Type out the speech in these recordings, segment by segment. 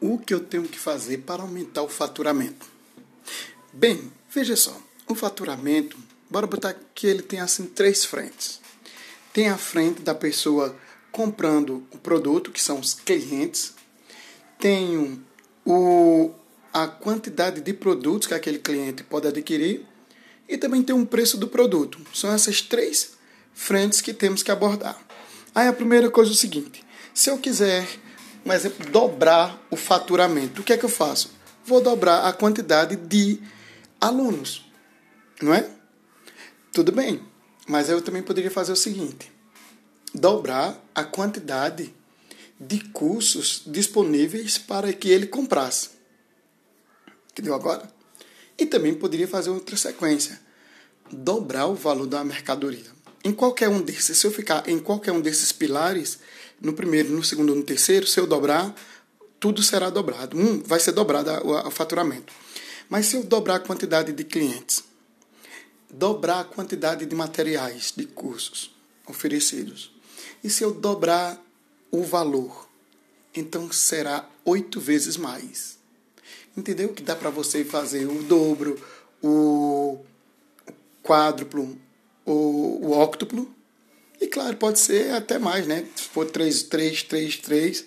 o que eu tenho que fazer para aumentar o faturamento? Bem, veja só, o faturamento, bora botar que ele tem assim três frentes. Tem a frente da pessoa comprando o produto, que são os clientes. Tem o, a quantidade de produtos que aquele cliente pode adquirir. E também tem um preço do produto. São essas três frentes que temos que abordar. Aí a primeira coisa é o seguinte: se eu quiser um exemplo, dobrar o faturamento. O que é que eu faço? Vou dobrar a quantidade de alunos, não é? Tudo bem, mas eu também poderia fazer o seguinte: dobrar a quantidade de cursos disponíveis para que ele comprasse. Entendeu agora? E também poderia fazer outra sequência: dobrar o valor da mercadoria. Em qualquer um desses, se eu ficar em qualquer um desses pilares, no primeiro, no segundo, no terceiro, se eu dobrar, tudo será dobrado. Um, vai ser dobrado o faturamento. Mas se eu dobrar a quantidade de clientes, dobrar a quantidade de materiais, de cursos oferecidos, e se eu dobrar o valor, então será oito vezes mais. Entendeu? Que dá para você fazer o dobro, o quádruplo, o, o óctuplo e claro, pode ser até mais, né? Se for 3, 3, 3, 3,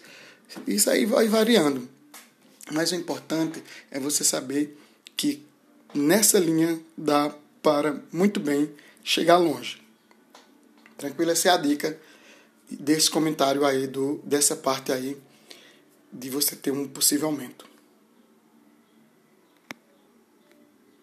isso aí vai variando. Mas o importante é você saber que nessa linha dá para muito bem chegar longe. Tranquilo? Essa é a dica desse comentário aí, do, dessa parte aí, de você ter um possível aumento.